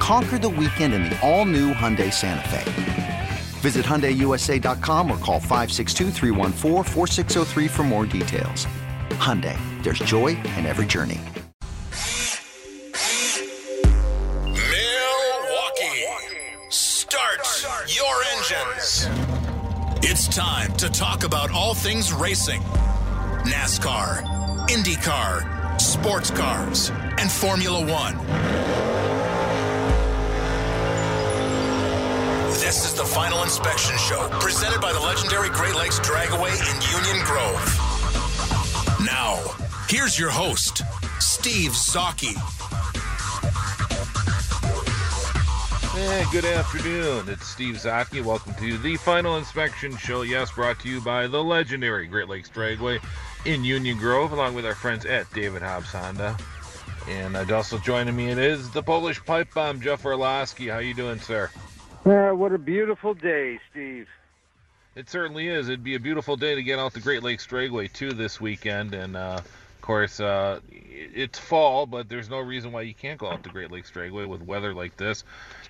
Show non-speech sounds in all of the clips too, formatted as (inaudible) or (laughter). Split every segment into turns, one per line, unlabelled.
Conquer the weekend in the all new Hyundai Santa Fe. Visit HyundaiUSA.com or call 562 for more details. Hyundai, there's joy in every journey.
Milwaukee, start your engines. It's time to talk about all things racing NASCAR, IndyCar, sports cars, and Formula One. This is the Final Inspection Show, presented by the legendary Great Lakes Dragaway in Union Grove. Now, here's your host, Steve Zocchi.
Eh, good afternoon. It's Steve Zocchi. Welcome to the Final Inspection Show. Yes, brought to you by the legendary Great Lakes Dragway in Union Grove, along with our friends at David Hobbs Honda. And uh, also joining me it is the Polish pipe bomb, Jeff Orlowski. How you doing, sir?
Uh, what a beautiful day, Steve.
It certainly is. It'd be a beautiful day to get out the Great Lakes Dragway too this weekend, and uh, of course, uh, it's fall, but there's no reason why you can't go out to Great Lakes Dragway with weather like this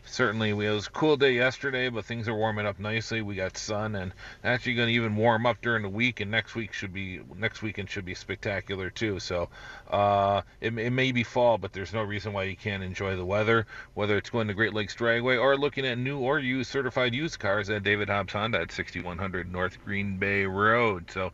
certainly we, it was a cool day yesterday, but things are warming up nicely. We got sun, and actually going to even warm up during the week. And next week should be next weekend should be spectacular too. So uh, it, it may be fall, but there's no reason why you can't enjoy the weather. Whether it's going to Great Lakes Dragway or looking at new or used certified used cars at David Hobbs Honda at 6100 North Green Bay Road. So.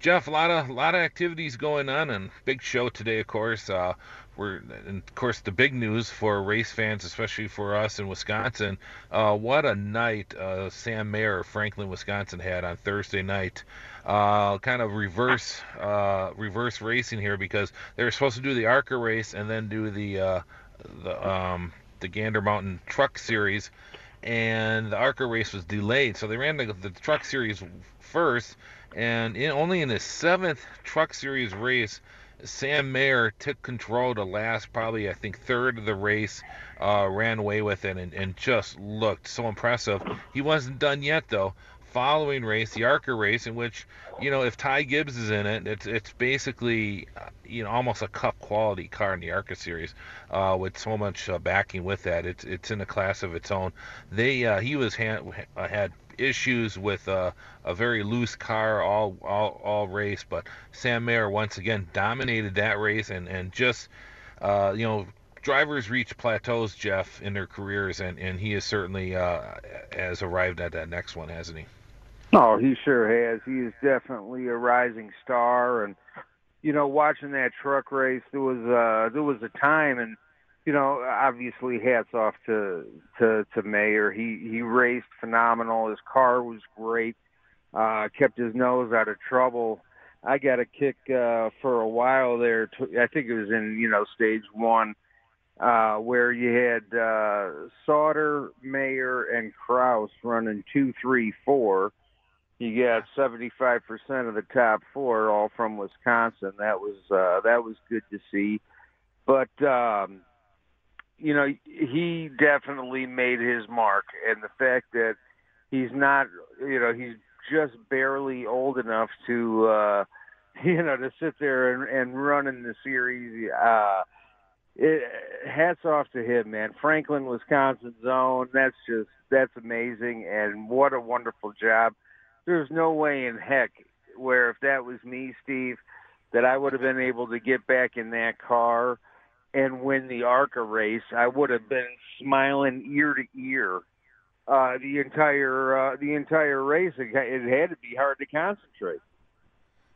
Jeff, a lot of lot of activities going on, and big show today, of course. Uh, we're and of course the big news for race fans, especially for us in Wisconsin. Uh, what a night uh, Sam Mayer of Franklin, Wisconsin had on Thursday night. Uh, kind of reverse uh, reverse racing here because they were supposed to do the ARCA race and then do the uh, the um, the Gander Mountain Truck Series, and the ARCA race was delayed, so they ran the, the Truck Series first. And in, only in the seventh Truck Series race Sam Mayer took control to last, probably I think third of the race, uh, ran away with it, and, and just looked so impressive. He wasn't done yet though. Following race, the ARCA race, in which you know if Ty Gibbs is in it, it's it's basically uh, you know almost a cup quality car in the ARCA series, uh, with so much uh, backing with that. It's it's in a class of its own. They uh, he was had had issues with a, a very loose car all, all all race, but Sam Mayer once again dominated that race and and just uh, you know drivers reach plateaus, Jeff, in their careers, and and he has certainly uh, has arrived at that next one, hasn't he?
Oh, he sure has. He is definitely a rising star, and you know, watching that truck race, there was uh, there was a time and you know, obviously hats off to to to Mayer. He he raced phenomenal. His car was great. Uh, kept his nose out of trouble. I got a kick uh, for a while there. I think it was in you know stage one, uh, where you had uh, Sauter, Mayer, and Kraus running two, three, four. You got 75% of the top four all from Wisconsin. That was uh, that was good to see. But um, you know, he definitely made his mark, and the fact that he's not, you know, he's just barely old enough to, uh, (laughs) you know, to sit there and, and run in the series. Uh, it, hats off to him, man. Franklin, Wisconsin zone. That's just that's amazing, and what a wonderful job. There's no way in heck where if that was me, Steve, that I would have been able to get back in that car and win the ARCA race, I would have been smiling ear to ear uh, the entire uh, the entire race. It, it had to be hard to concentrate.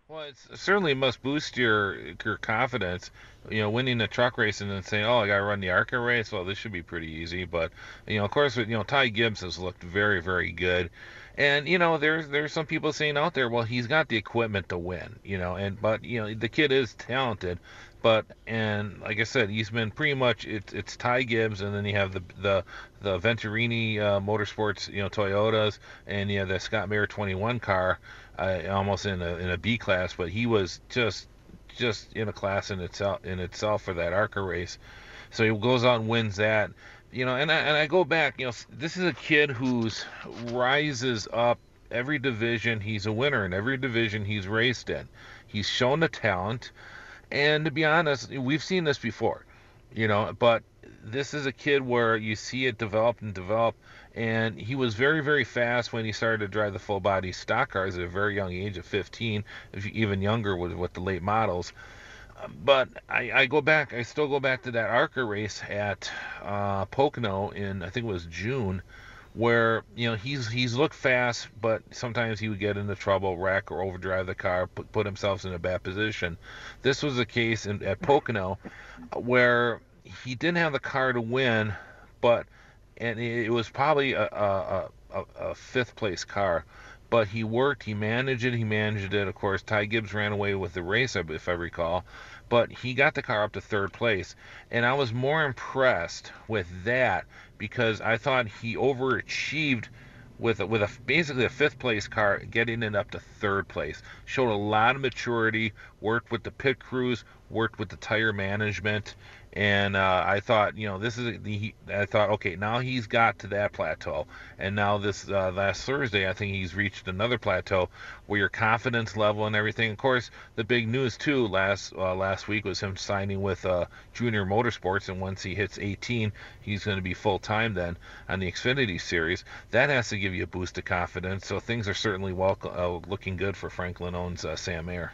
Well, it certainly must boost your your confidence. You know, winning a truck race and then saying, "Oh, I got to run the ARCA race." Well, this should be pretty easy. But you know, of course, you know, Ty Gibbs has looked very, very good. And you know, there's there's some people saying out there, well, he's got the equipment to win. You know, and but you know, the kid is talented But and like I said, he's been pretty much it's it's Ty Gibbs, and then you have the the the Venturini uh, Motorsports, you know Toyotas, and you have the Scott Mayer 21 car, uh, almost in a in a B class, but he was just just in a class in itself in itself for that ARCA race. So he goes out and wins that. You know, and I, and I go back. You know, this is a kid who's rises up every division. He's a winner in every division he's raced in. He's shown the talent. And to be honest, we've seen this before, you know, but this is a kid where you see it develop and develop. And he was very, very fast when he started to drive the full body stock cars at a very young age of 15, even younger with, with the late models. But I, I go back, I still go back to that ARCA race at uh, Pocono in, I think it was June where you know he's he's looked fast, but sometimes he would get into trouble, wreck or overdrive the car, put, put himself in a bad position. This was the case in, at Pocono, where he didn't have the car to win, but and it was probably a, a, a, a fifth place car. But he worked, he managed it, he managed it. Of course, Ty Gibbs ran away with the race, if I recall but he got the car up to third place. And I was more impressed with that because I thought he overachieved with a, with a basically a fifth place car, getting it up to third place. Showed a lot of maturity. Worked with the pit crews, worked with the tire management, and uh, I thought, you know, this is the. I thought, okay, now he's got to that plateau, and now this uh, last Thursday, I think he's reached another plateau where your confidence level and everything. Of course, the big news too last uh, last week was him signing with uh, Junior Motorsports, and once he hits 18, he's going to be full time then on the Xfinity Series. That has to give you a boost of confidence. So things are certainly well uh, looking good for Franklin owns uh, Sam Mayer.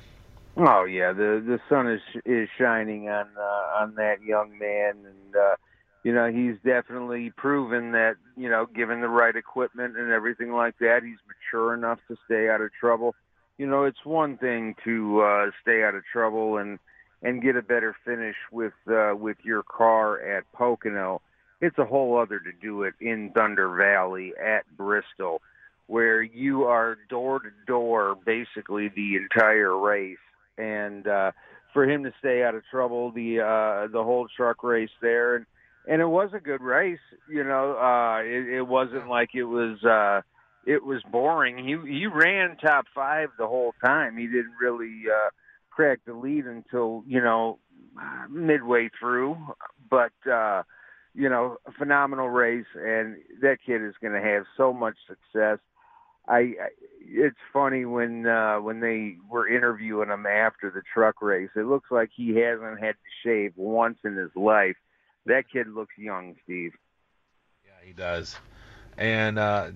Oh yeah, the the sun is is shining on uh, on that young man, and uh, you know he's definitely proven that you know given the right equipment and everything like that, he's mature enough to stay out of trouble. You know, it's one thing to uh, stay out of trouble and and get a better finish with uh, with your car at Pocono. It's a whole other to do it in Thunder Valley at Bristol, where you are door to door basically the entire race and uh, for him to stay out of trouble the uh, the whole truck race there, and and it was a good race. You know, uh, it, it wasn't like it was uh, it was boring. He he ran top five the whole time. He didn't really uh, crack the lead until you know midway through, but. uh you know, a phenomenal race, and that kid is going to have so much success. I, I it's funny when uh when they were interviewing him after the truck race. It looks like he hasn't had to shave once in his life. That kid looks young, Steve.
Yeah, he does. And uh,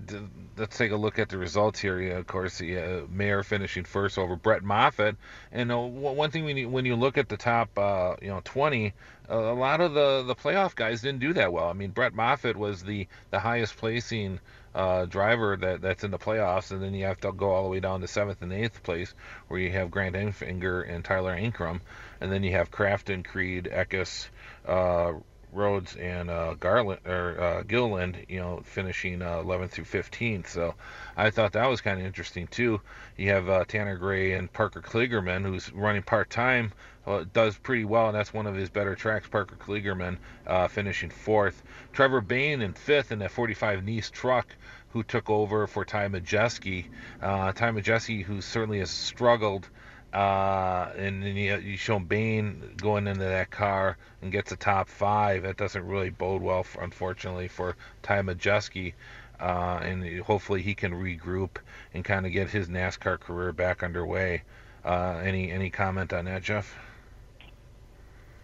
let's take a look at the results here. Yeah, of course, the uh, Mayer finishing first over Brett Moffitt. And uh, one thing when you, when you look at the top, uh, you know, 20, a lot of the the playoff guys didn't do that well. I mean, Brett Moffitt was the the highest placing uh, driver that that's in the playoffs, and then you have to go all the way down to seventh and eighth place, where you have Grant Enfinger and Tyler Ankrum, and then you have Crafton, Creed, Eckes, uh, Rhodes, and uh, Garland or uh, Gilliland, you know, finishing uh, 11th through 15th. So I thought that was kind of interesting too. You have uh, Tanner Gray and Parker Kligerman, who's running part time uh, does pretty well, and that's one of his better tracks. Parker Kligerman uh, finishing fourth. Trevor Bayne in fifth in that 45 Niece truck, who took over for Ty Majeski. Uh, Ty Majeski, who certainly has struggled. Uh, and then you, you show Bayne going into that car and gets a top five. That doesn't really bode well, for, unfortunately, for Ty Majeski. Uh, and hopefully he can regroup and kind of get his NASCAR career back underway. Uh, any any comment on that, Jeff?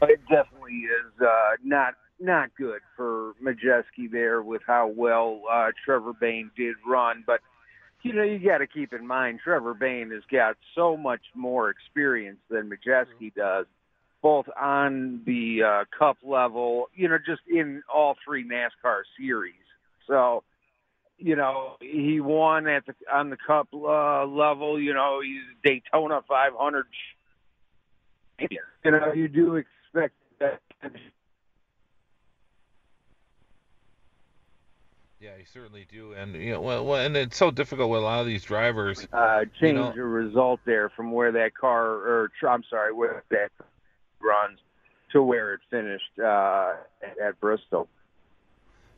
It definitely is uh, not not good for Majeski there with how well uh, Trevor Bayne did run, but you know you got to keep in mind Trevor Bayne has got so much more experience than Majeski does, both on the uh, Cup level, you know, just in all three NASCAR series. So, you know, he won at the on the Cup uh, level. You know, he's Daytona 500. You know, you do expect that.
Yeah, you certainly do, and you know, well, well, and it's so difficult with a lot of these drivers.
Uh, change
you know,
the result there from where that car, or I'm sorry, where that runs to where it finished uh, at, at Bristol.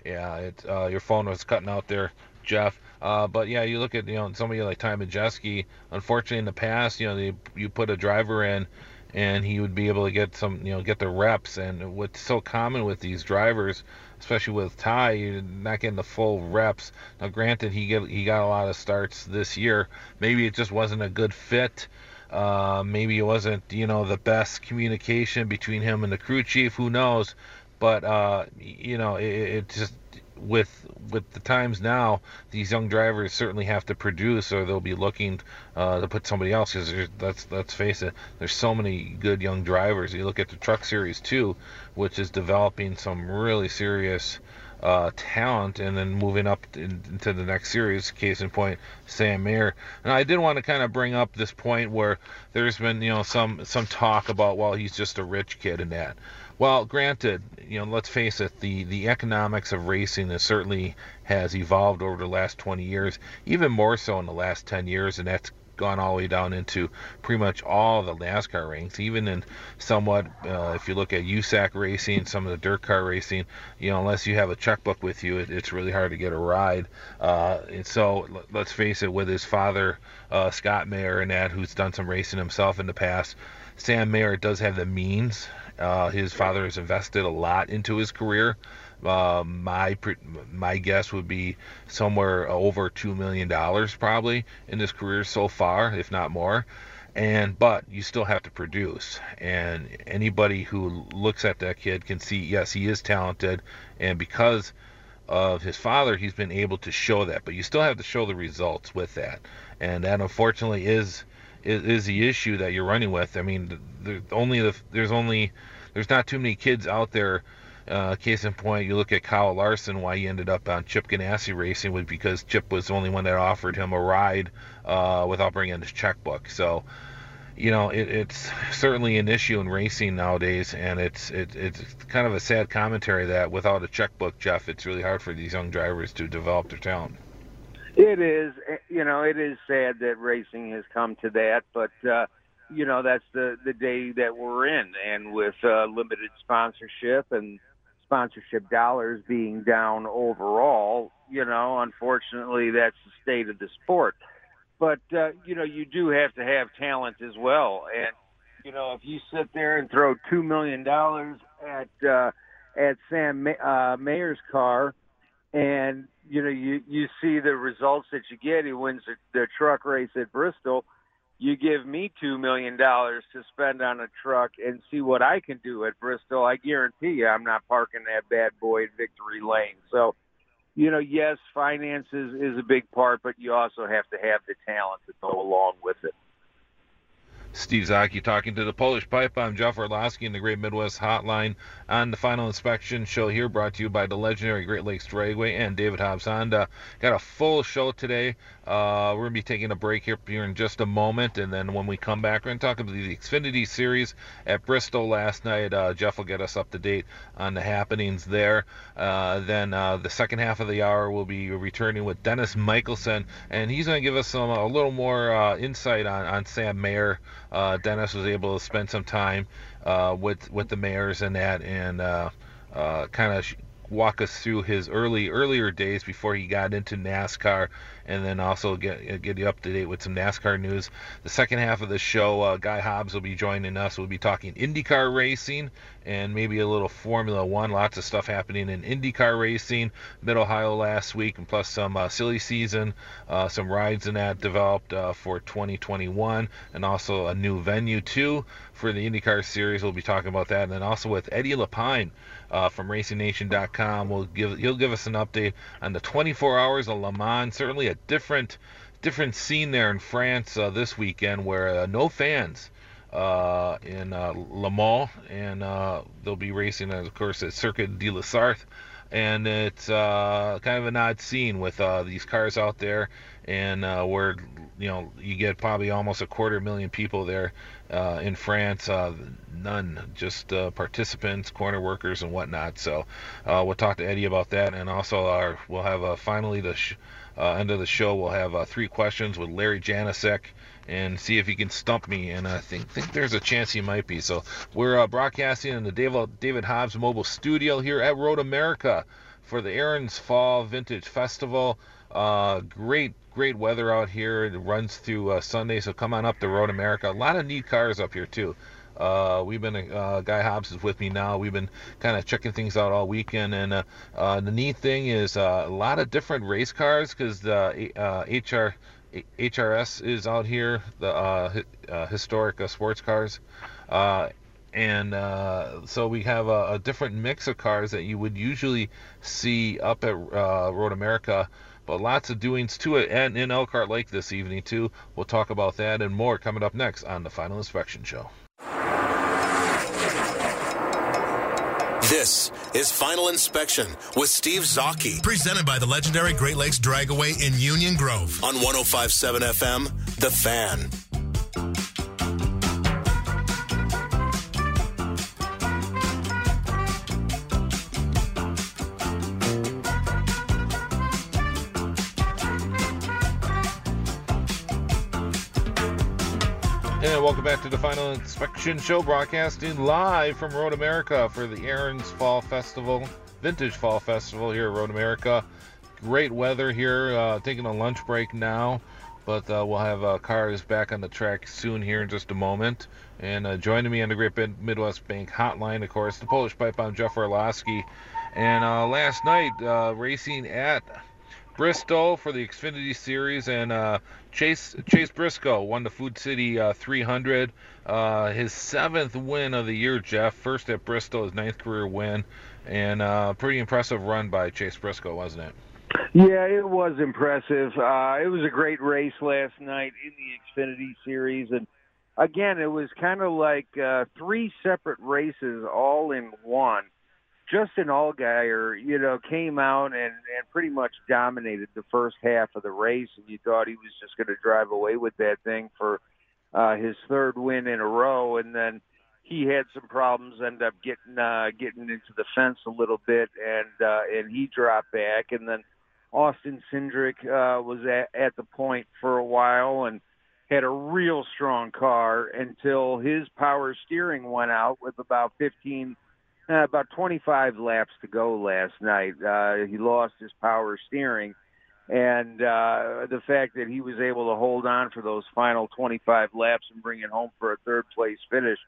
Yeah, it uh, your phone was cutting out there, Jeff. Uh, but yeah, you look at you know somebody like Ty Majeski. Unfortunately, in the past, you know, they, you put a driver in, and he would be able to get some you know get the reps. And what's so common with these drivers, especially with Ty, you're not getting the full reps. Now, granted, he get he got a lot of starts this year. Maybe it just wasn't a good fit. Uh, maybe it wasn't you know the best communication between him and the crew chief. Who knows? but uh, you know, it, it, just with with the times now, these young drivers certainly have to produce, or they'll be looking uh, to put somebody else. Because let's let's face it, there's so many good young drivers. You look at the Truck Series too, which is developing some really serious. Uh, talent and then moving up in, into the next series. Case in point, Sam Mayer. And I did want to kind of bring up this point where there's been you know some some talk about well he's just a rich kid and that. Well, granted, you know, let's face it, the, the economics of racing has certainly has evolved over the last 20 years, even more so in the last 10 years, and that's gone all the way down into pretty much all the NASCAR ranks, even in somewhat, uh, if you look at USAC racing, some of the dirt car racing, you know, unless you have a checkbook with you, it, it's really hard to get a ride. Uh, and so let's face it, with his father, uh, Scott Mayer, and that, who's done some racing himself in the past, Sam Mayer does have the means uh, his father has invested a lot into his career. Uh, my my guess would be somewhere over two million dollars probably in his career so far, if not more. And but you still have to produce, and anybody who looks at that kid can see yes he is talented, and because of his father he's been able to show that. But you still have to show the results with that, and that unfortunately is is, is the issue that you're running with. I mean, the, only the, there's only there's not too many kids out there. Uh, case in point, you look at Kyle Larson. Why he ended up on Chip Ganassi Racing was because Chip was the only one that offered him a ride uh, without bringing his checkbook. So, you know, it, it's certainly an issue in racing nowadays, and it's it, it's kind of a sad commentary that without a checkbook, Jeff, it's really hard for these young drivers to develop their talent.
It is, eh, you know, it is sad that racing has come to that, but uh, you know that's the the day that we're in, and with uh, limited sponsorship and sponsorship dollars being down overall, you know, unfortunately that's the state of the sport. But uh, you know, you do have to have talent as well, and you know, if you sit there and throw two million dollars at uh, at Sam uh, Mayer's car, and you know, you you see the results that you get. He wins the, the truck race at Bristol. You give me two million dollars to spend on a truck and see what I can do at Bristol. I guarantee you, I'm not parking that bad boy at Victory Lane. So, you know, yes, finances is a big part, but you also have to have the talent to go along with it.
Steve Zocchi talking to the Polish Pipe. I'm Jeff Orlowski in the Great Midwest Hotline on the Final Inspection Show here, brought to you by the legendary Great Lakes Dragway and David Hobbs Honda. Got a full show today. Uh, we're going to be taking a break here, here in just a moment, and then when we come back, we're going to talk about the Xfinity Series at Bristol last night. Uh, Jeff will get us up to date on the happenings there. Uh, then uh, the second half of the hour, we'll be returning with Dennis Michelson, and he's going to give us some a little more uh, insight on, on Sam Mayer. Uh, Dennis was able to spend some time with with the mayors and that, and kind of walk us through his early earlier days before he got into NASCAR and then also get get you up to date with some NASCAR news. The second half of the show, uh, Guy Hobbs will be joining us. We'll be talking IndyCar racing and maybe a little Formula One. Lots of stuff happening in IndyCar racing, Mid Ohio last week, and plus some uh, silly season, uh, some rides in that developed uh, for 2021, and also a new venue too for the IndyCar series. We'll be talking about that, and then also with Eddie LePine. Uh, from RacingNation.com, we'll give he'll give us an update on the 24 hours of Le Mans. Certainly a different different scene there in France uh, this weekend where uh, no fans uh, in uh, Le Mans, and uh, they'll be racing, of course, at Circuit de la Sarthe. And it's uh, kind of an odd scene with these cars out there and where you know you get probably almost a quarter million people there in France. None, just participants, corner workers, and whatnot. So we'll talk to Eddie about that, and also our we'll have finally the sh- uh, end of the show. We'll have three questions with Larry Janicek and see if he can stump me. And I think think there's a chance he might be. So we're broadcasting in the David David Hobbs Mobile Studio here at Road America for the Aaron's Fall Vintage Festival. Uh, great, great weather out here. It runs through uh, Sunday, so come on up to Road America. A lot of neat cars up here too. Uh, we've been uh, Guy Hobbs is with me now. We've been kind of checking things out all weekend, and uh, uh the neat thing is uh, a lot of different race cars because the HR uh, HRS is out here, the historic sports cars, and so we have a, a, different mix of cars that you would usually see up at Road America. But lots of doings to it and in Elkhart Lake this evening too. We'll talk about that and more coming up next on the Final Inspection Show.
This is Final Inspection with Steve Zocchi, presented by the legendary Great Lakes Dragaway in Union Grove on 1057 FM, The Fan.
And welcome back to the Final Inspection Show, broadcasting live from Road America for the Aaron's Fall Festival, Vintage Fall Festival here at Road America. Great weather here, uh, taking a lunch break now, but uh, we'll have uh, cars back on the track soon here in just a moment. And uh, joining me on the Great Midwest Bank hotline, of course, the Polish Pipe. I'm Jeff Orlowski. And uh, last night, uh, racing at Bristol for the Xfinity Series, and uh, Chase Chase Briscoe won the Food City uh, 300. Uh, his seventh win of the year, Jeff. First at Bristol, his ninth career win, and uh, pretty impressive run by Chase Briscoe, wasn't it?
Yeah, it was impressive. Uh, it was a great race last night in the Xfinity Series, and again, it was kind of like uh, three separate races all in one Justin Allgaier, you know, came out and and pretty much dominated the first half of the race, and you thought he was just going to drive away with that thing for uh, his third win in a row, and then he had some problems, ended up getting uh, getting into the fence a little bit, and uh, and he dropped back, and then Austin Cindric uh, was at, at the point for a while, and had a real strong car until his power steering went out with about 15 uh, about 25 laps to go last night. Uh, he lost his power steering, and uh, the fact that he was able to hold on for those final 25 laps and bring it home for a third place finish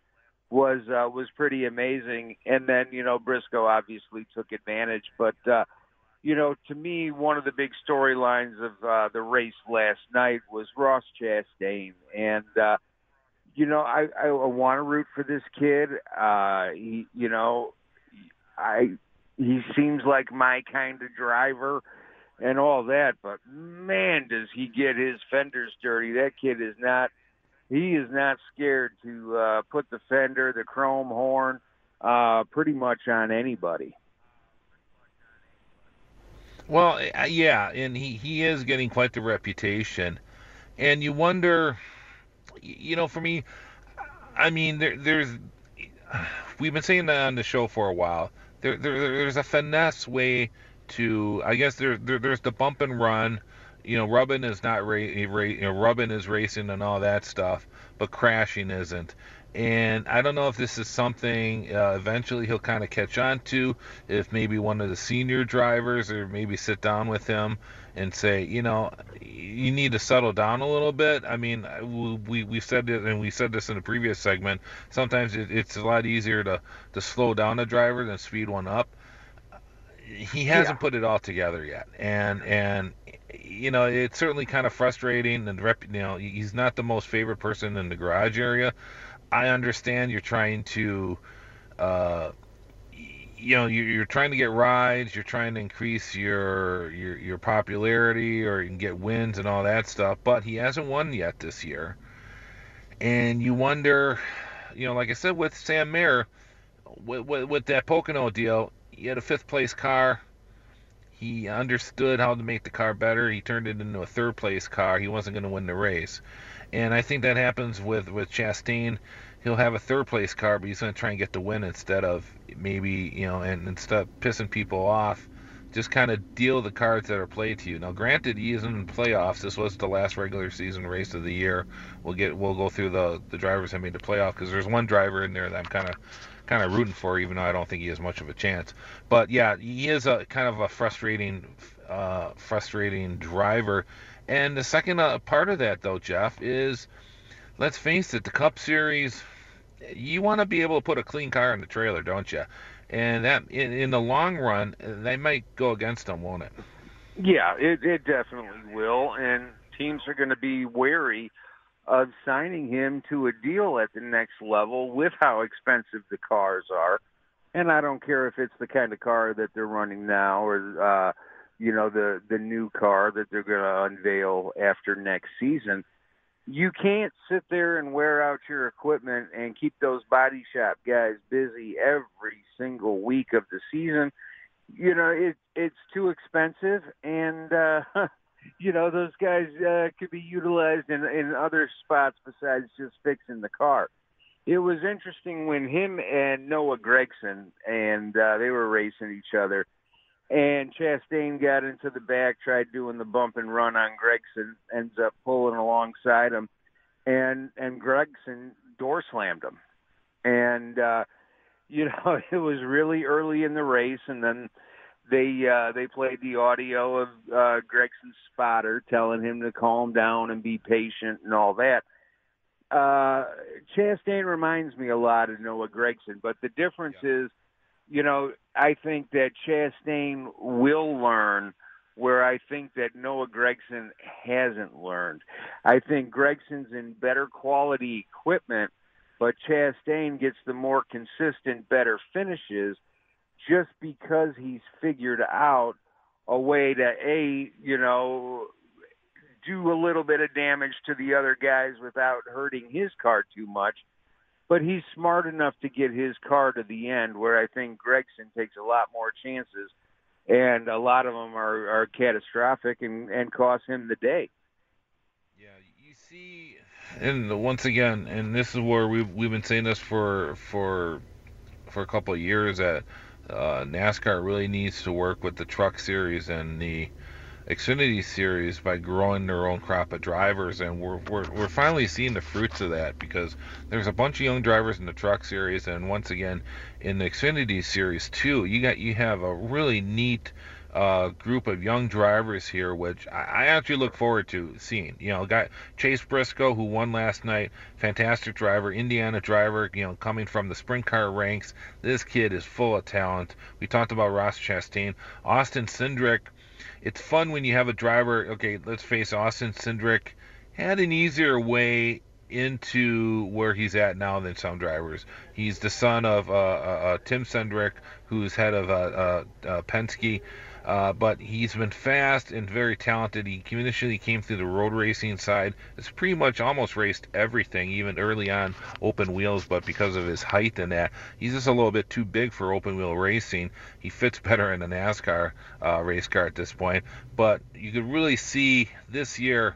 was uh, was pretty amazing. And then you know Briscoe obviously took advantage, but uh, you know to me one of the big storylines of uh, the race last night was Ross Chastain and. Uh, you know, I I I want to root for this kid. Uh, he, you know, I he seems like my kind of driver and all that, but man, does he get his fenders dirty. That kid is not. He is not scared to uh, put the fender, the chrome horn, uh, pretty much on anybody.
Well, uh, yeah, and he, he is getting quite the reputation. And you wonder, you know, for me, I mean, there, there's we've been saying that on the show for a while. There, there there's a finesse way to. I guess there, there there's the bump and run. You know, rubbing is not ra- ra- you know, rubbing is racing and all that stuff, but crashing isn't. And I don't know if this is something uh, eventually he'll kind of catch on to. If maybe one of the senior drivers or maybe sit down with him and say, you know, you need to settle down a little bit. I mean, we we said it, and we said this in the previous segment. Sometimes it, it's a lot easier to to slow down a driver than speed one up. He hasn't yeah. put it all together yet, and and you know it's certainly kind of frustrating. And rep, you know, he's not the most favorite person in the garage area. I understand you're trying to. Uh, you know you're, trying to get rides you're trying to increase your, your your popularity or you can get wins and all that stuff but he hasn't won yet this year and you wonder you know like i said with sam mayer with, with, with that pocono deal he had a fifth place car he understood how to make the car better. He turned it into a third place car. He wasn't going to win the race. And I think that happens with, with Chastain. He'll have a third place car, but he's going to try and get the win instead of maybe, you know, and instead of pissing people off, just kind of deal the cards that are played to you. Now, granted, he isn't in playoffs. This was the last regular season race of the year. We'll get we'll go through the the drivers that made the playoff because there's one driver in there that I'm kind of kind of rooting for, even though I don't think he has much of a chance. But yeah, he is a kind of a frustrating, uh, frustrating driver. And the second uh, part of that, though, Jeff, is let's face it, the Cup Series, you want to be able to put a clean car in the trailer, don't you? And that, in, in the long run, they might go against them, won't it?
Yeah, it, it definitely will. And teams are going to be wary of signing him to a deal at the next level with how expensive the cars are. And I don't care if it's the kind of car that they're running now or uh you know the the new car that they're going to unveil after next season. You can't sit there and wear out your equipment and keep those body shop guys busy every single week of the season. You know, it it's too expensive and uh (laughs) you know, those guys uh, could be utilized in in other spots besides just fixing the car. It was interesting when him and Noah Gragson and uh, they were racing each other, and Chastain got into the back, tried doing the bump and run on Gragson, ends up pulling alongside him, and and Gragson door slammed him, and uh, you know (laughs) it was really early in the race, and then they uh, they played the audio of uh, Gragson's spotter telling him to calm down and be patient and all that. Uh, Chastain reminds me a lot of Noah Gragson, but the difference yeah. is, you know, I think that Chastain will learn where I think that Noah Gragson hasn't learned. I think Gragson's in better quality equipment, but Chastain gets the more consistent, better finishes – just because he's figured out a way to a you know do a little bit of damage to the other guys without hurting his car too much. But he's smart enough to get his car to the end, where I think Gragson takes a lot more chances, and a lot of them are, are catastrophic and, and cost him the day.
Yeah, you see, and once again, and this is where we've we've been saying this for for for a couple of years that uh, NASCAR really needs to work with the Truck Series and the Xfinity Series by growing their own crop of drivers, and we're, we're we're finally seeing the fruits of that because there's a bunch of young drivers in the Truck Series, and once again in the Xfinity Series too. You got you have a really neat uh, group of young drivers here, which I, I, actually look forward to seeing. You know, got Chase Briscoe, who won last night, fantastic driver, Indiana driver. You know, coming from the sprint car ranks, this kid is full of talent. We talked about Ross Chastain, Austin Cindric. It's fun when you have a driver. Okay, let's face Austin Cindric had an easier way into where he's at now than some drivers. He's the son of uh, uh, uh Tim Cindric, who's head of uh, uh, uh Penske. Uh, but he's been fast and very talented. He initially came through the road racing side. It's pretty much almost raced everything, even early on open wheels. But because of his height and that, he's just a little bit too big for open wheel racing. He fits (laughs) better in a NASCAR uh, race car at this point. But you could really see this year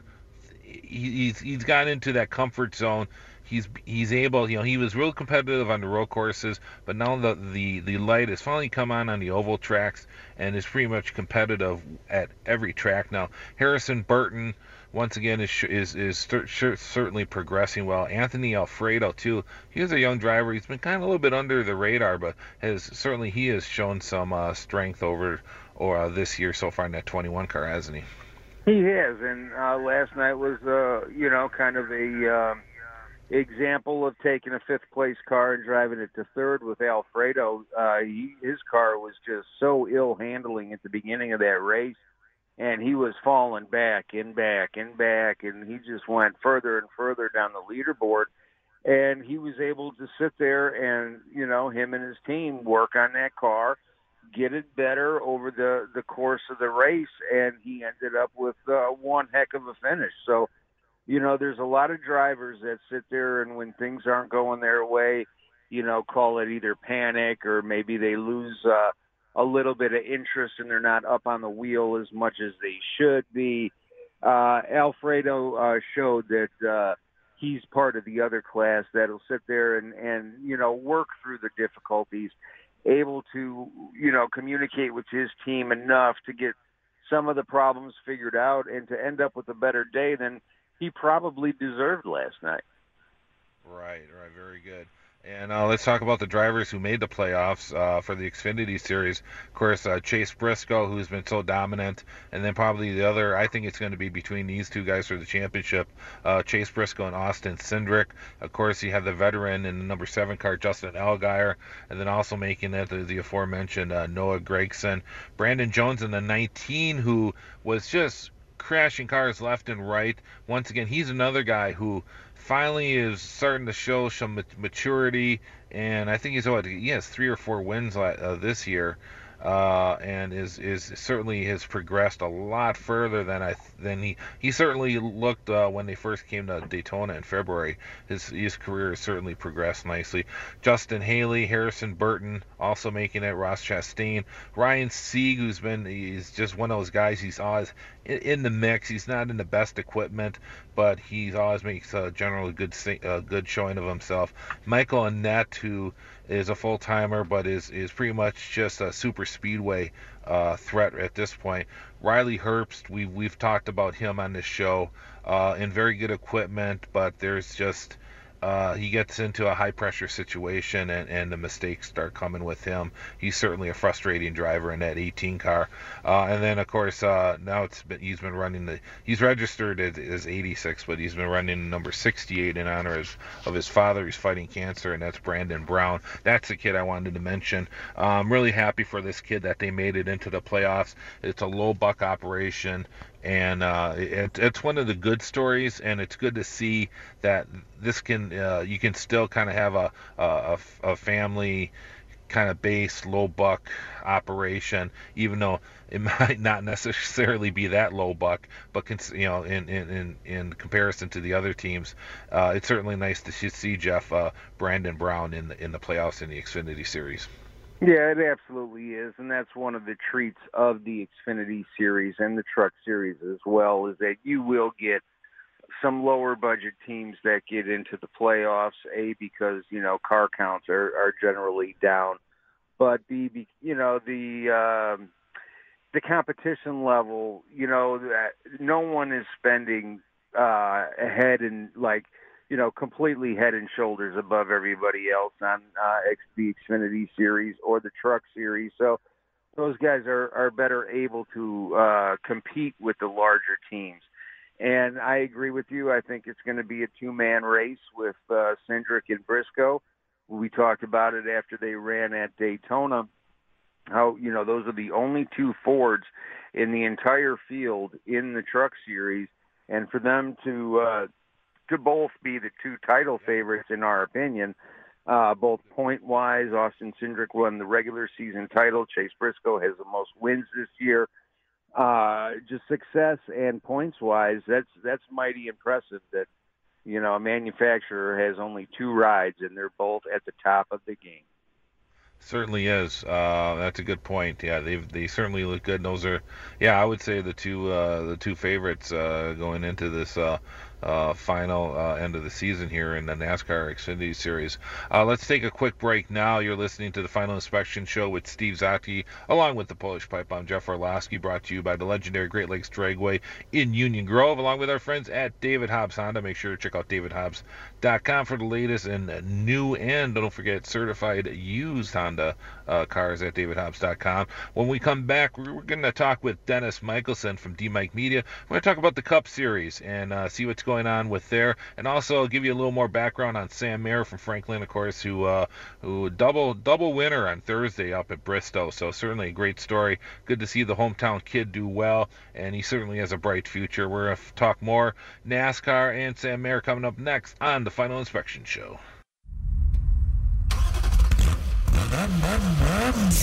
he's he's gotten into that comfort zone he's he's able you know he was real competitive on the road courses but now the the the light has finally come on on the oval tracks and is pretty much competitive at every track. Now harrison burton once again is is is certainly progressing well. Anthony alfredo too he's a young driver. He's been kind of a little bit under the radar but has certainly he has shown some uh, strength over or uh, this year so far in that 21 car hasn't he?
He has and uh, last night was uh you know kind of a um, example of taking a fifth place car and driving it to third with Alfredo. Uh, he, his car was just so ill handling at the beginning of that race, and he was falling back and back and back, and he just went further and further down the leaderboard. And he was able to sit there and, you know, him and his team work on that car, get it better over the the course of the race, and he ended up with uh, one heck of a finish. So you know, there's a lot of drivers that sit there and when things aren't going their way, you know, call it either panic or maybe they lose uh, a little bit of interest and they're not up on the wheel as much as they should be. Uh, Alfredo uh, showed that uh, he's part of the other class that'll sit there and, and you know work through the difficulties, able to you know communicate with his team enough to get some of the problems figured out and to end up with a better day than he probably deserved last night.
Right, right, very good. And uh, let's talk about the drivers who made the playoffs uh, for the Xfinity Series. Of course, uh, Chase Briscoe, who's been so dominant, and then probably the other. I think it's going to be between these two guys for the championship: uh, Chase Briscoe and Austin Cindric. Of course, you have the veteran in the number seven car, Justin Allgaier, and then also making it the, the aforementioned uh, Noah Gragson, Brandon Jones in the 19, who was just crashing cars left and right. Once again, he's another guy who finally is starting to show some maturity, and I think he's what he has three or four wins uh, this year uh, and is is certainly has progressed a lot further than I than he he certainly looked uh, when they first came to Daytona in February. His his career has certainly progressed nicely. Justin Haley, Harrison Burton, also making it. Ross Chastain, Ryan Sieg, who's been he's just one of those guys. He's always in the mix. He's not in the best equipment, but he's always makes a generally good uh, good showing of himself. Michael Annett, who is a full timer, but is is pretty much just a super speedway uh, threat at this point. Riley Herbst, we we've talked about him on this show, uh, in very good equipment, but there's just uh, he gets into a high pressure situation and, and the mistakes start coming with him. He's certainly a frustrating driver in that 18 car. Uh, and then of course uh, now it's been, he's been running the he's registered as, as 86, but he's been running number 68 in honor of, of his father. He's fighting cancer, and that's Brandon Brown. That's the kid I wanted to mention. Uh, I'm really happy for this kid that they made it into the playoffs. It's a low buck operation and uh, it, it's one of the good stories, and it's good to see that this can uh, you can still kind of have a, a, a family kind of base low buck operation, even though it (laughs) might not necessarily be that low buck, but you know, in in in, in comparison to the other teams, uh, it's certainly nice to see Jeff uh, Brandon Brown in the in the playoffs in the Xfinity Series.
Yeah, it absolutely is, and that's one of the treats of the Xfinity series and the Truck series as well. Is that you will get some lower budget teams that get into the playoffs. A because you know car counts are are generally down, but B, you know the um, the competition level. You know that no one is spending uh, ahead and like you know, completely head and shoulders above everybody else on uh, the Xfinity series or the Truck series. So those guys are are better able to uh, compete with the larger teams. And I agree with you. I think it's going to be a two man race with uh, Cindric and Briscoe. We talked about it after they ran at Daytona. How you know those are the only two Fords in the entire field in the Truck Series, and for them to uh, to both be the two title favorites in our opinion. Uh, both point wise, Austin Cindric won the regular season title. Chase Briscoe has the most wins this year. Uh, just success and points wise, that's that's mighty impressive. That you know a manufacturer has only two rides and they're both at the top of the game.
Certainly is. Uh, that's a good point. Yeah, they they certainly look good. And those are, yeah, I would say the two uh, the two favorites uh, going into this uh, final uh, end of the season here in the NASCAR Xfinity Series. Uh, let's take a quick break now. You're listening to the Final Inspection Show with Steve Zocchi, along with the Polish Pipe. I'm Jeff Orlowski, brought to you by the legendary Great Lakes Dragway in Union Grove, along with our friends at David Hobbs Honda. Make sure to check out davidhobbs.com for the latest and new and don't forget certified used Honda uh, cars at davidhobbs.com. When we come back, we're, we're going to talk with Dennis Michelson from D Mike Media. We're going to talk about the Cup Series and uh, see what's going on with there, and also I'll give you a little more background on Sam Mayer from Franklin, of course, who uh, who double double winner on Thursday up at Bristol. So certainly a great story. Good to see the hometown kid do well, and he certainly has a bright future. We're going to talk more NASCAR and Sam Mayer coming up next on the Final Inspection Show.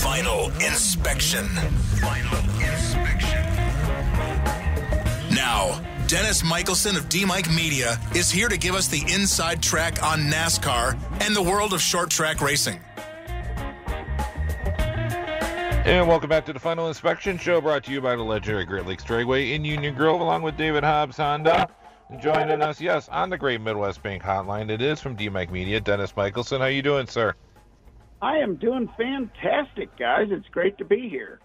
Final inspection. Final inspection. Now, Dennis Michelson of D Mike Media is here to give us the inside track on NASCAR and the world of short track racing.
And welcome back to the Final Inspection Show, brought to you by the legendary Great Lakes Dragway in Union Grove, along with David Hobbs Honda. Joining us, yes, on the Great Midwest Bank Hotline, it is from DMAC Media, Dennis Michelson. How you doing, sir?
I am doing fantastic, guys. It's great to be here.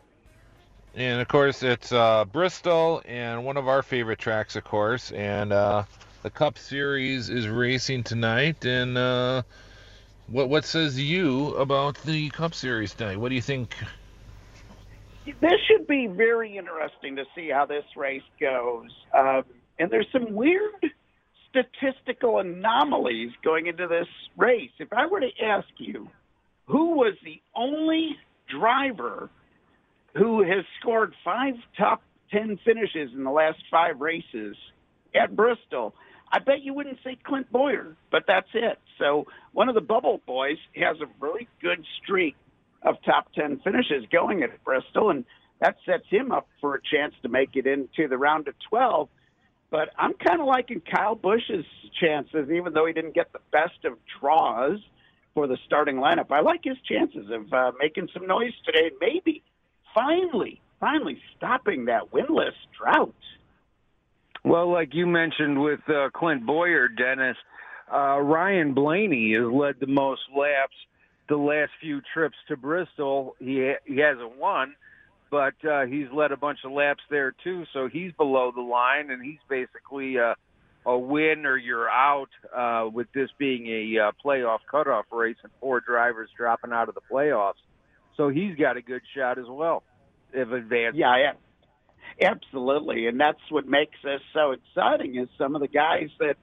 And of course, it's uh, Bristol, and one of our favorite tracks, of course. And uh, the Cup Series is racing tonight. And uh, what what says you about the Cup Series tonight? What do you think
this should be very interesting to see how this race goes. Um, and there's some weird statistical anomalies going into this race. If I were to ask you who was the only driver who has scored five top 10 finishes in the last five races at Bristol, I bet you wouldn't say Clint Bowyer, but that's it. So one of the bubble boys has a very good streak of top 10 finishes going at Bristol, and that sets him up for a chance to make it into the round of 12. But I'm kind of liking Kyle Busch's chances, even though he didn't get the best of draws for the starting lineup. I like his chances of uh, making some noise today, maybe finally, finally stopping that winless drought.
Well, like you mentioned with uh, Clint Bowyer, Dennis, uh, Ryan Blaney has led the most laps the last few trips to Bristol. He he hasn't won, but uh, he's led a bunch of laps there too. So he's below the line, and he's basically a, a win or you're out. Uh, with this being a uh, playoff cutoff race and four drivers dropping out of the playoffs, so he's got a good shot as well if advanced.
Yeah, yeah, absolutely, and that's what makes this so exciting. Is some of the guys that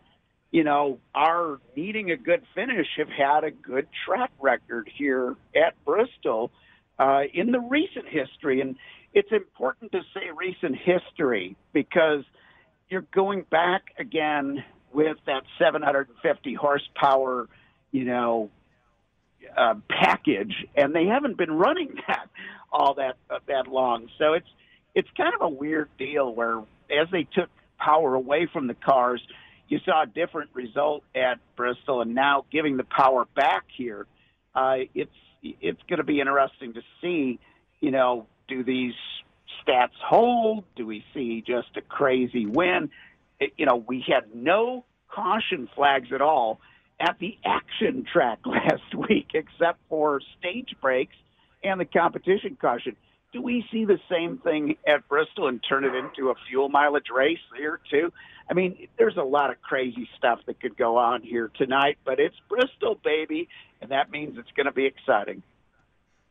you know, are needing a good finish have had a good track record here at Bristol uh, in the recent history. And it's important to say recent history because you're going back again with that 750 horsepower, you know, uh, package, and they haven't been running (laughs) that all that uh, that long. So it's it's kind of a weird deal where as they took power away from the cars, you saw a different result at Bristol, and now giving the power back here, uh, it's it's going to be interesting to see. You know, do these stats hold? Do we see just a crazy win? It, you know, we had no caution flags at all at the action track (laughs) last week, except for stage breaks and the competition caution. Do we see the same thing at Bristol and turn it into a fuel mileage race here too? I mean, there's a lot of crazy stuff that could go on here tonight, but it's Bristol, baby, and that means it's going to be exciting.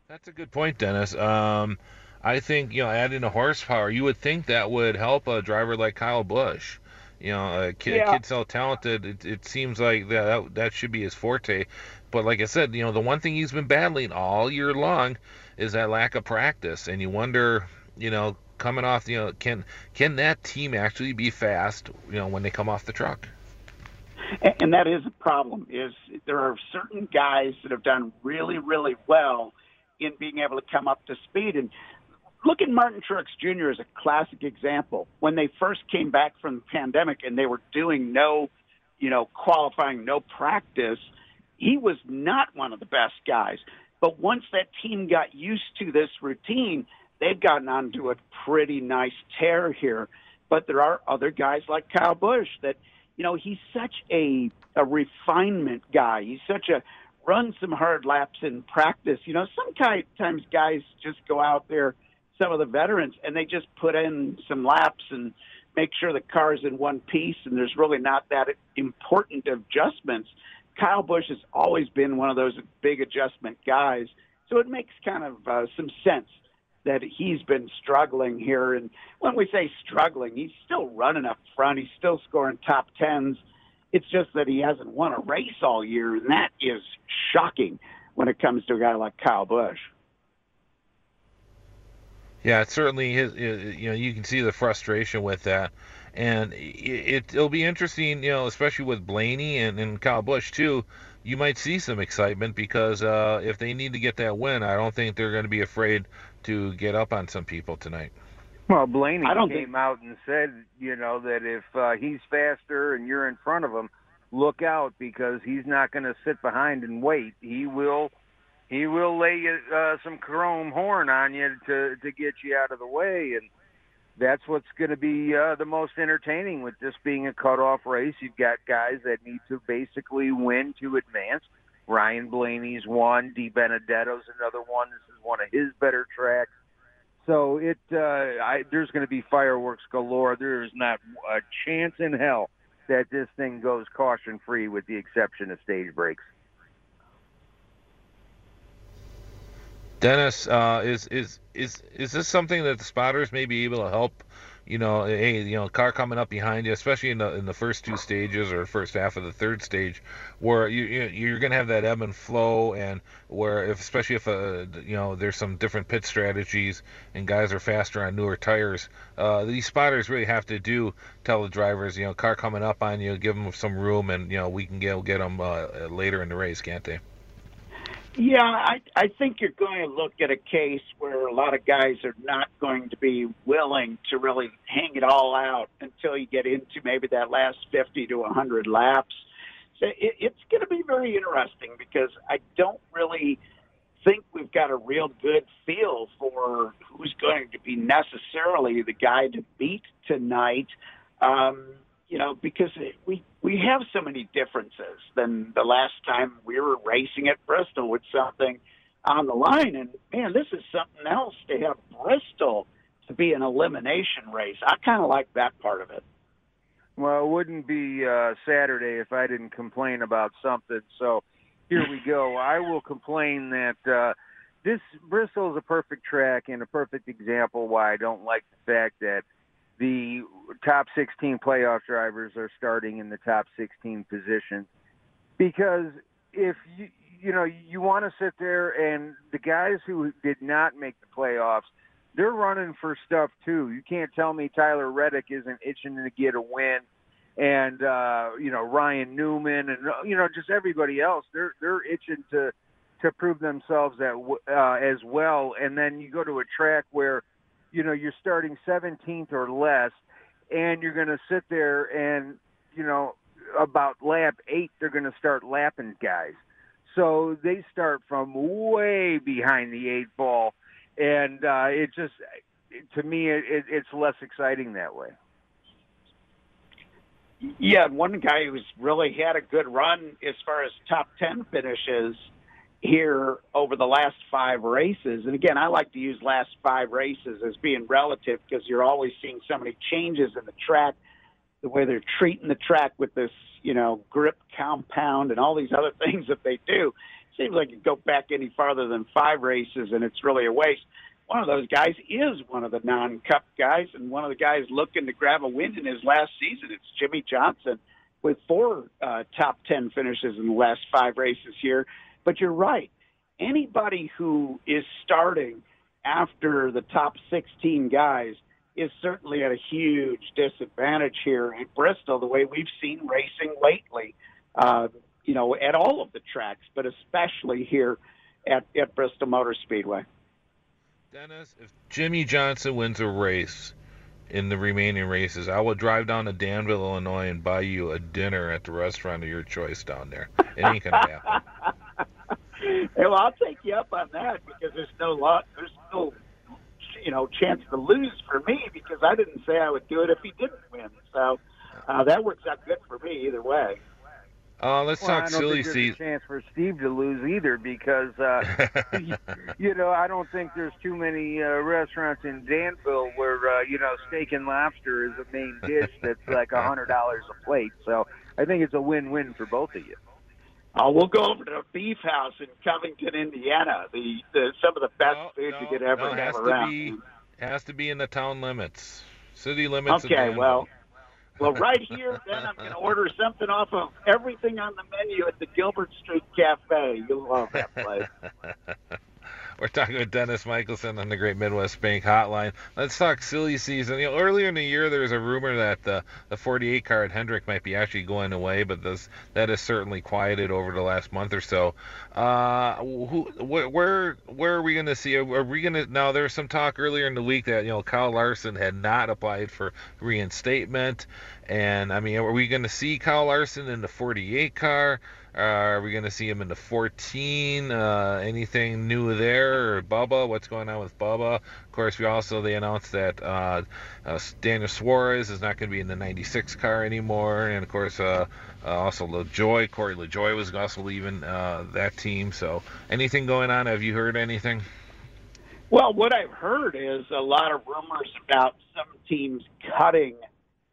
That's a good point, Dennis. Um, I think you know, adding a horsepower, you would think that would help a driver like Kyle Busch. You know, a kid, yeah. kid so talented. It, it seems like that, that that should be his forte. But like I said, you know, the one thing he's been battling all year long is that lack of practice, and you wonder, you know, coming off, you know, can can that team actually be fast, you know, when they come off the truck?
And that is a problem. Is there are certain guys that have done really, really well in being able to come up to speed. And look at Martin Truex Jr. as a classic example. When they first came back from the pandemic and they were doing no, you know, qualifying, no practice, he was not one of the best guys. But once that team got used to this routine, they've gotten onto a pretty nice tear here. But there are other guys like Kyle Busch that, you know, he's such a a refinement guy. He's such a run some hard laps in practice. You know, sometimes guys just go out there, some of the veterans, and they just put in some laps and make sure the car's in one piece, and there's really not that important adjustments. Kyle Busch has always been one of those big adjustment guys, so it makes kind of uh, some sense that he's been struggling here. And when we say struggling, he's still running up front. He's still scoring top tens. It's just that he hasn't won a race all year, and that is shocking when it comes to a guy like Kyle Busch.
Yeah, it certainly is. You know, you can see the frustration with that, and it, will be interesting. You know, especially with Blaney and, and Kyle Busch too. You might see some excitement because uh, if they need to get that win, I don't think they're going to be afraid to get up on some people tonight.
Well, Blaney I don't
came
think... out and said, you know, that if uh, he's faster and you're in front of him, look out because he's not going to sit behind and wait. He will he will lay you, uh, some chrome horn on you to to get you out of the way, and that's what's going to be uh, the most entertaining with this being a cutoff race. You've got guys that need to basically win to advance. Ryan Blaney's one, DiBenedetto's another one. This is one of his better tracks. So it, uh, I, there's going to be fireworks galore. There is not a chance in hell that this thing goes caution free, with the exception of stage breaks.
Dennis, uh, is is is is this something that the spotters may be able to help? You know, hey, you know, car coming up behind you, especially in the in the first two stages or first half of the third stage, where you, you are to have that ebb and flow, and where if especially if uh, you know there's some different pit strategies and guys are faster on newer tires, uh, these spotters really have to do tell the drivers, you know, car coming up on you, give them some room, and you know we can get get them uh, later in the race, can't they?
Yeah, I, I think you're going to look at a case where a lot of guys are not going to be willing to really hang it all out until you get into maybe that last 50 to 100 laps. So it, it's going to be very interesting because I don't really think we've got a real good feel for who's going to be necessarily the guy to beat tonight. Um, you know, because we we have so many differences than the last time we were racing at Bristol with something on the line. And man, this is something else to have Bristol to be an elimination race. I kind of like that part of it.
Well, it wouldn't be uh, Saturday if I didn't complain about something. So here we go. (laughs) I will complain that uh, this Bristol is a perfect track and a perfect example why I don't like the fact that the top 16 playoff drivers are starting in the top 16 positions because if you you know you want to sit there and the guys who did not make the playoffs they're running for stuff too. You can't tell me Tyler Reddick isn't itching to get a win and uh you know Ryan Newman and you know just everybody else. They're they're itching to to prove themselves at uh as well. And then you go to a track where you know you're starting 17th or less, and you're going to sit there and you know about lap eight they're going to start lapping guys. So they start from way behind the eight ball, and uh, it just to me it, it, it's less exciting that way.
Yeah, one guy who's really had a good run as far as top ten finishes here over the last five races. And again, I like to use last five races as being relative because you're always seeing so many changes in the track, the way they're treating the track with this, you know, grip compound and all these other (laughs) things that they do. Seems like you go back any farther than five races and it's really a waste. One of those guys is one of the non-cup guys and one of the guys looking to grab a win in his last season. It's Jimmie Johnson with four uh, top 10 finishes in the last five races here. But you're right. Anybody who is starting after the top 16 guys is certainly at a huge disadvantage here at Bristol, the way we've seen racing lately, uh, you know, at all of the tracks, but especially here at, at Bristol Motor Speedway.
Dennis, if Jimmie Johnson wins a race in the remaining races, I will drive down to Danville, Illinois, and buy you a dinner at the restaurant of your choice down there. It ain't gonna happen. (laughs)
well, I'll take you up on that because there's no lot, there's no, you know, chance to lose for me because I didn't say I would do it if he didn't win. So uh, that works out good for me either way.
Uh, let's
well,
talk
I don't
silly
think there's
season.
a chance for Steve to lose either because, uh, (laughs) you know, I don't think there's too many uh, restaurants in Danville where, uh, you know, steak and lobster is a main dish that's like a $100 a plate. So I think it's a win-win for both of you.
Uh, we'll go over to the Beef House in Covington, Indiana. The, the some of the best
no,
food
no,
you could ever
no,
have around.
Be, has to be in the town limits, city limits.
Okay, well, (laughs) well, right here, then I'm going to order something off of everything on the menu at the Gilbert Street Cafe. You'll love that place. (laughs) (laughs)
We're talking with Dennis Michelson on the Great Midwest Bank Hotline. Let's talk silly season. You know, earlier in the year, there was a rumor that the the 48 car at Hendrick might be actually going away, but this that has certainly quieted over the last month or so. Uh, who, wh- where where are we going to see? Are we going to now? There was some talk earlier in the week that you know Kyle Larson had not applied for reinstatement, and I mean, are we going to see Kyle Larson in the 48 car? Uh, are we going to see him in the 14? Uh, anything new there? Or Bubba? What's going on with Bubba? Of course, we also they announced that uh, uh Daniel Suarez is not going to be in the 96 car anymore, and of course, uh, also LaJoie, Corey LaJoie was also leaving that team. So, anything going on? Have you heard anything?
Well, what I've heard is a lot of rumors about some teams cutting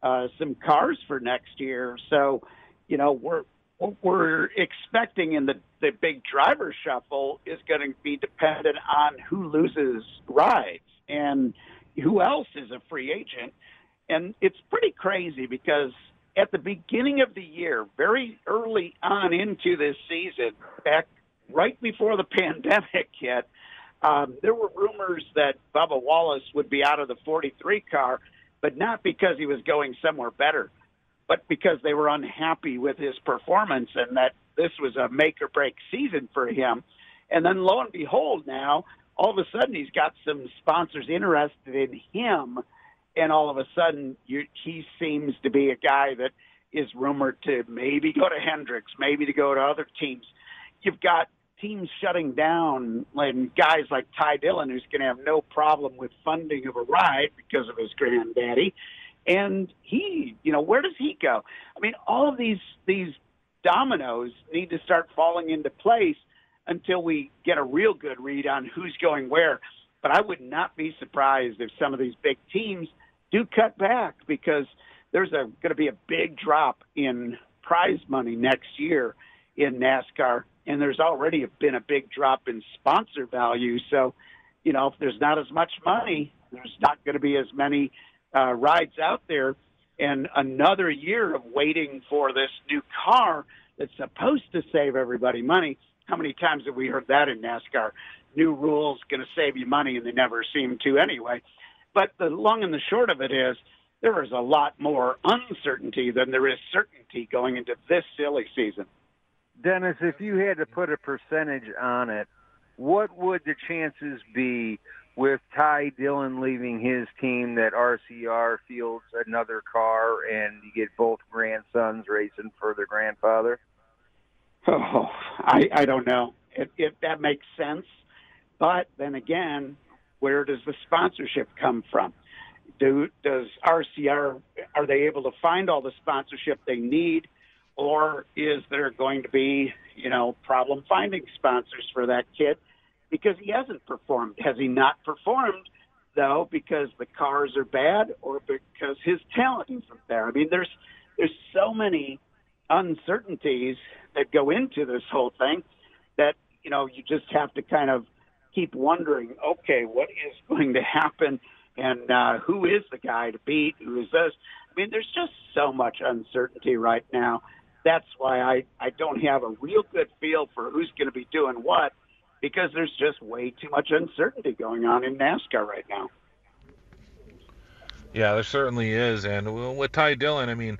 some cars for next year. So, you know, we're what we're expecting in the, the big driver shuffle is going to be dependent on who loses rides and who else is a free agent. And it's pretty crazy because at the beginning of the year, very early on into this season, back right before the (laughs) pandemic hit, um, there were rumors that Bubba Wallace would be out of the 43 car, but not because he was going somewhere better but because they were unhappy with his performance and that this was a make or break season for him. And then lo and behold, now all of a sudden he's got some sponsors interested in him, and all of a sudden you, he seems to be a guy that is rumored to maybe go to Hendricks, maybe to go to other teams. You've got teams shutting down and guys like Ty Dillon, who's going to have no problem with funding of a ride because of his granddaddy. And he, you know, where does he go? I mean, all of these these dominoes need to start falling into place until we get a real good read on who's going where. But I would not be surprised if some of these big teams do cut back because there's a going to be a big drop in prize money next year in NASCAR, and there's already been a big drop in sponsor value. So, you know, if there's not as much money, there's not going to be as many uh, rides out there, and another year of waiting for this new car that's supposed to save everybody money. How many times have we heard that in NASCAR? New rules going to save you money, and they never seem to anyway. But the long and the short of it is, there is a lot more uncertainty than there is certainty going into this silly season.
Dennis, if you had to put a percentage on it, what would the chances be with Ty Dillon leaving his team that RCR fields another car and you get both grandsons racing for their grandfather?
Oh, I I don't know if, if that makes sense, but then again, where does the sponsorship come from? Do does RCR are they able to find all the sponsorship they need, or is there going to be you know problem finding sponsors for that kid? Because he hasn't performed. Has he not performed though because the cars are bad or because his talent isn't there? I mean, there's there's so many uncertainties that go into this whole thing that you know you just have to kind of keep wondering, okay, what is going to happen, and uh, who is the guy to beat? Who is this? I mean, there's just so much uncertainty right now. That's why I I don't have a real good feel for who's going to be doing what because there's just way too much uncertainty going on in NASCAR right now.
Yeah, there certainly is, and with Ty Dillon, I mean,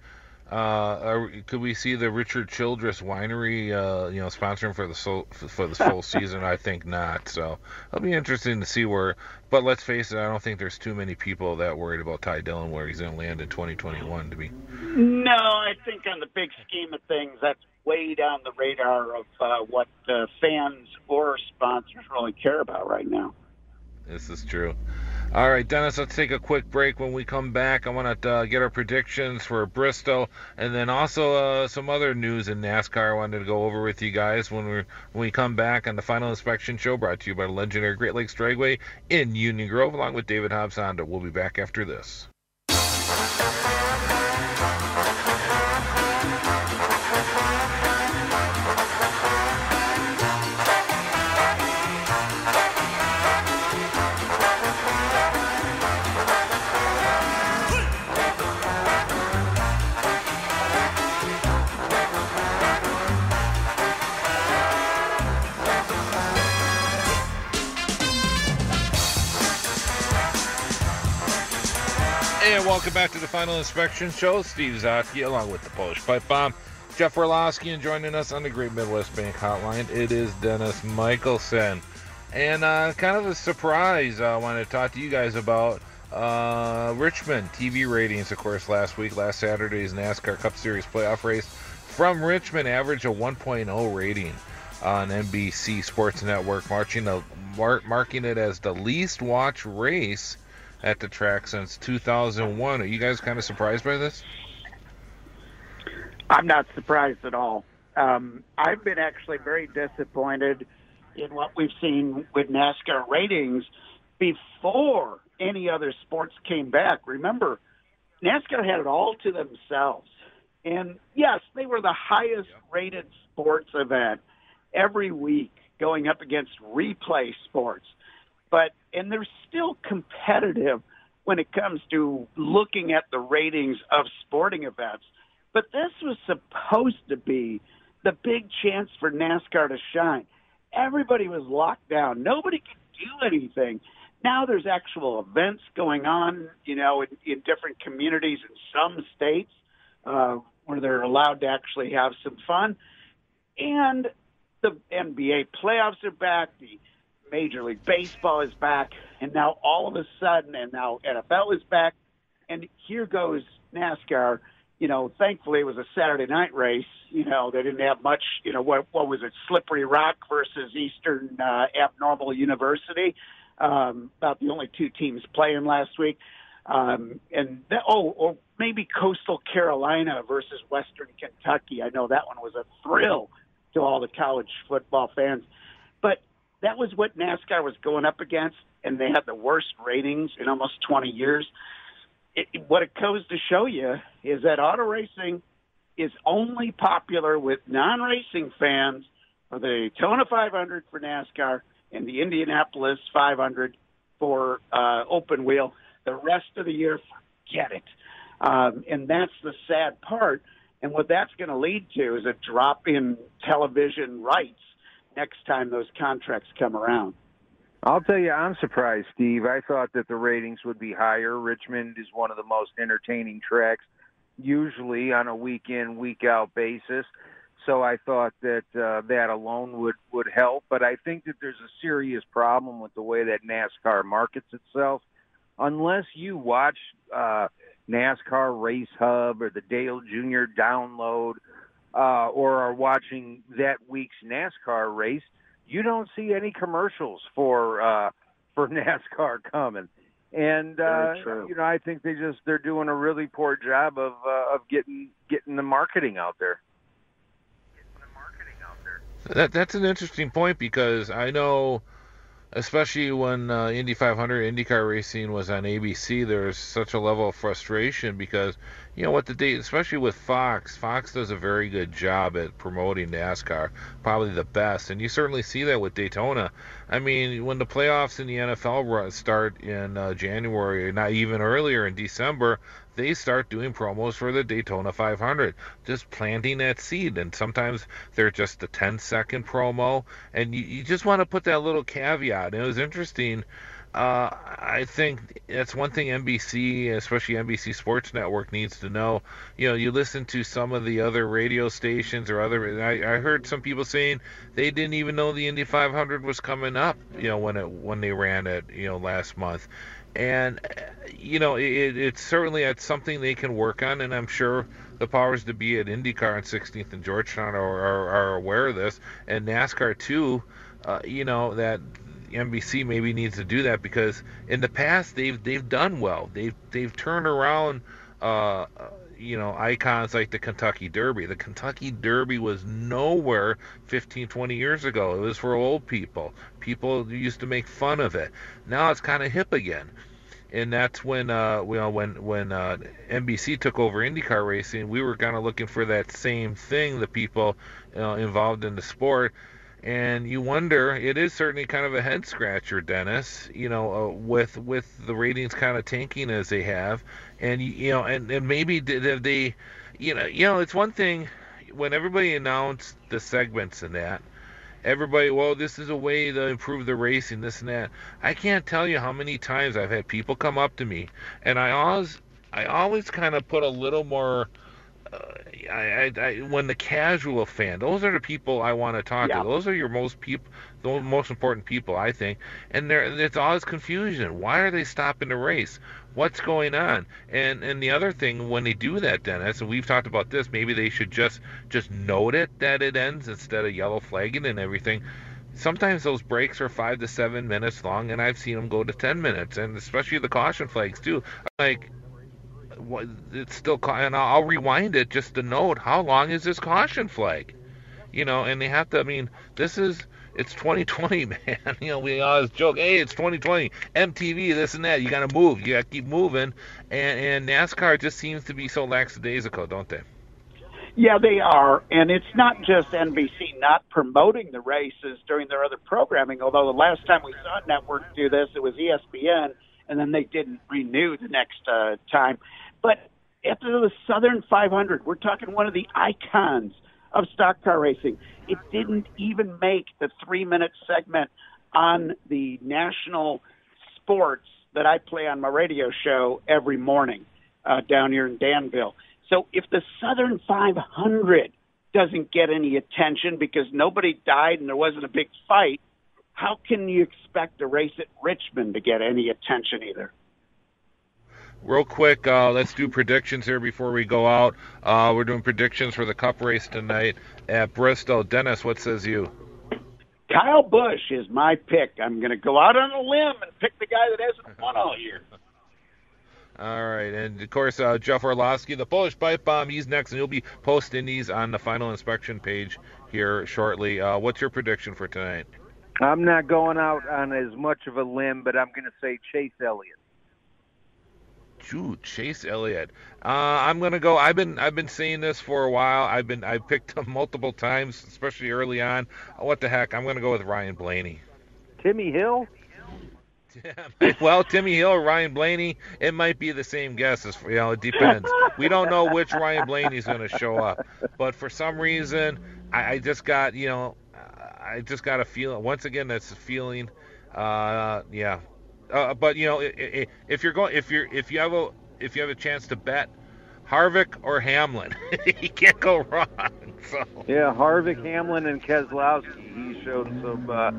uh, are, could we see the Richard Childress Winery, uh, you know, sponsoring for the so, for the full (laughs) season? I think not. So it'll be interesting to see where. But let's face it, I don't think there's too many people that worried about Ty Dillon where he's going to land in 2021. To be.
No, I think on the big scheme of things, that's way down the radar of uh, what uh, fans or sponsors really care about right now.
This is true. All right, Dennis, let's take a quick break. When we come back, I want to uh, get our predictions for Bristol and then also uh, some other news in NASCAR I wanted to go over with you guys when, we when we come back on the Final Inspection Show brought to you by the legendary Great Lakes Dragway in Union Grove along with David Hobbs Honda. We'll be back after this. Welcome back to the Final Inspection Show. Steve Zocchi along with the Polish Pipe Bomb. Jeff Orlowski and joining us on the Great Midwest Bank Hotline, it is Dennis Michelson. And uh, kind of a surprise uh, I want to talk to you guys about uh, Richmond TV ratings, of course, last week, last Saturday's NASCAR Cup Series playoff race. from Richmond average a 1.0 rating on NBC Sports Network, marching the, mar- marking it as the least watched race at the track since 2001. Are you guys kind of surprised by this?
I'm not surprised at all. Um, I've been actually very disappointed in what we've seen with NASCAR ratings before any other sports came back. Remember, NASCAR had it all to themselves. And yes, they were the highest rated sports event every week going up against replay sports. But, and they're still competitive when it comes to looking at the ratings of sporting events. But this was supposed to be the big chance for NASCAR to shine. Everybody was locked down. Nobody could do anything. Now there's actual events going on, you know, in, in different communities in some states uh, where they're allowed to actually have some fun. And the NBA playoffs are back. The Major League Baseball is back. And now all of a sudden, and now NFL is back. And here goes NASCAR you know, thankfully it was a Saturday night race. You know, they didn't have much. You know, what what was it? Slippery Rock versus Eastern uh, Abnormal University. Um, about the only two teams playing last week. Um, and that, oh, or maybe Coastal Carolina versus Western Kentucky. I know that one was a thrill to all the college football fans. That was what NASCAR was going up against, and they had the worst ratings in almost 20 years it, what it goes to show you is that auto racing is only popular with non-racing fans for the Daytona 500 for NASCAR and the Indianapolis 500 for uh, open wheel. The rest of the year, forget it. Um, and that's the sad part. And what that's going to lead to is a drop in television rights next time those contracts come around.
I'll tell you, I'm surprised, Steve. I thought that the ratings would be higher. Richmond is one of the most entertaining tracks, usually on a week in, week out basis. So I thought that uh, that alone would would help. But I think that there's a serious problem with the way that NASCAR markets itself. Unless you watch uh, NASCAR Race Hub or the Dale Jr. Download, uh, or are watching that week's NASCAR race you don't see any commercials for uh, for (laughs) NASCAR coming. And uh, you know, I think they just they're doing a really poor job of uh, of getting getting the marketing out there.
That that's an interesting point because I know, especially when uh, Indy 500 IndyCar racing was on ABC, there's such a level of frustration because you know what the date, especially with Fox. Fox does a very good job at promoting NASCAR, probably the best, and you certainly see that with Daytona. I mean, when the playoffs in the NFL start in uh, January, not even earlier in December, they start doing promos for the Daytona 500, just planting that seed. And sometimes they're just a 10 second promo, and you, you just want to put that little caveat. And it was interesting uh, I think that's one thing NBC, especially NBC Sports Network, needs to know. You know, you listen to some of the other radio stations or other. I, I heard some people saying they didn't even know the Indy 500 was coming up. You know, when it when they ran it, you know, last month, and you know, it, it's certainly it's something they can work on, and I'm sure the powers to be at IndyCar and 16th and Georgetown are, are, are aware of this, and NASCAR too. Uh, you know that NBC maybe needs to do that because in the past they've they've done well. They've they've turned around uh, you know icons like the Kentucky Derby. The Kentucky Derby was nowhere 15 20 years ago. It was for old people. People used to make fun of it. Now it's kind of hip again. And that's when uh, you know when when uh, NBC took over IndyCar racing, we were kind of looking for that same thing. The people you know, involved in the sport, and you wonder it is certainly kind of a head scratcher dennis you know uh, with with the ratings kind of tanking as they have. And you know and, and maybe did they you know you know it's one thing when everybody announced the segments and that everybody well this is a way to improve the racing this and that. I can't tell you how many times i've had people come up to me and i always i always kind of put a little more uh, I, I, I, when the casual fan, those are the people I want to talk yeah. to. Those are your most people, the most important people, I think. And there, it's all this confusion. Why are they stopping the race? What's going on? And and the other thing, when they do that, Dennis, and we've talked about this, maybe they should just just note it that it ends instead of yellow flagging and everything. Sometimes those breaks are five to seven minutes long, and I've seen them go to ten minutes, and especially the caution flags too. Like, it's still, and I'll rewind it just to note how long is this caution flag? You know, and they have to. I mean, this is it's 2020, (laughs) man. You know, we always joke, hey, it's 2020, MTV, this and that. You got to move. You got to keep moving. And, and NASCAR just seems to be so lackadaisical, don't they?
Yeah, they are. And it's not just NBC not promoting the races during their other programming, although the last time we saw a network do this, it was ESPN, and then they didn't renew the next uh, time. But after the Southern 500, we're talking one of the icons of stock car racing. It didn't even make the three minute segment on the national sports that I play on my radio show every morning uh, down here in Danville. So if the Southern 500 doesn't get any attention because nobody died and there wasn't a big fight, how can you expect a race at Richmond to get any attention either?
Real quick, uh, let's do predictions here before we go out. Uh, we're doing predictions for the Cup race tonight at Bristol. Dennis, what says you?
Kyle Busch is my pick. I'm going to go out on a limb and pick the guy that hasn't won all year. (laughs)
All right, and of course uh, Jeff Orlowski, the Polish pipe bomb. He's next, and he'll be posting these on the final inspection page here shortly. Uh, what's your prediction for tonight?
I'm not going out on as much of a limb, but I'm going to say Chase Elliott.
Ooh, Chase Elliott. Uh, I'm gonna go. I've been I've been saying this for a while. I've been I've picked him multiple times, especially early on. What the heck? I'm gonna go with Ryan Blaney.
Timmy Hill.
Yeah, (laughs) well, Timmy Hill, Ryan Blaney, it might be the same guess. As, you know, it depends. we don't know which Ryan Blaney's going to show up, but for some reason, I, I just got you know, I just got a feeling. Once again, that's a feeling. Uh, yeah, uh, but you know, if you're going, if you're, if you have a, if you have a chance to bet Harvick or Hamlin, (laughs) you can't go wrong. So.
Yeah, Harvick, Hamlin, and Keselowski. He showed some uh,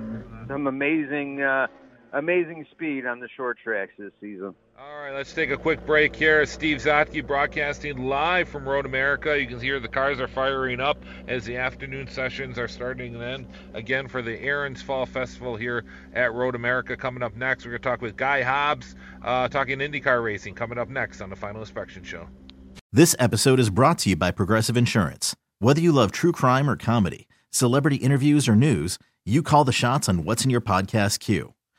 some amazing uh, amazing speed on the short tracks this season.
All right, let's take a quick break here. Steve Zocchi broadcasting live from Road America. You can hear the cars are firing up as the afternoon sessions are starting then. Again, for the Aaron's Fall Festival here at Road America. Coming up next, we're going to talk with Guy Hobbs, uh, talking IndyCar racing, coming up next on the Final Inspection Show.
This episode is brought to you by Progressive Insurance. Whether you love true crime or comedy, celebrity interviews or news, you call the shots on what's in your podcast queue.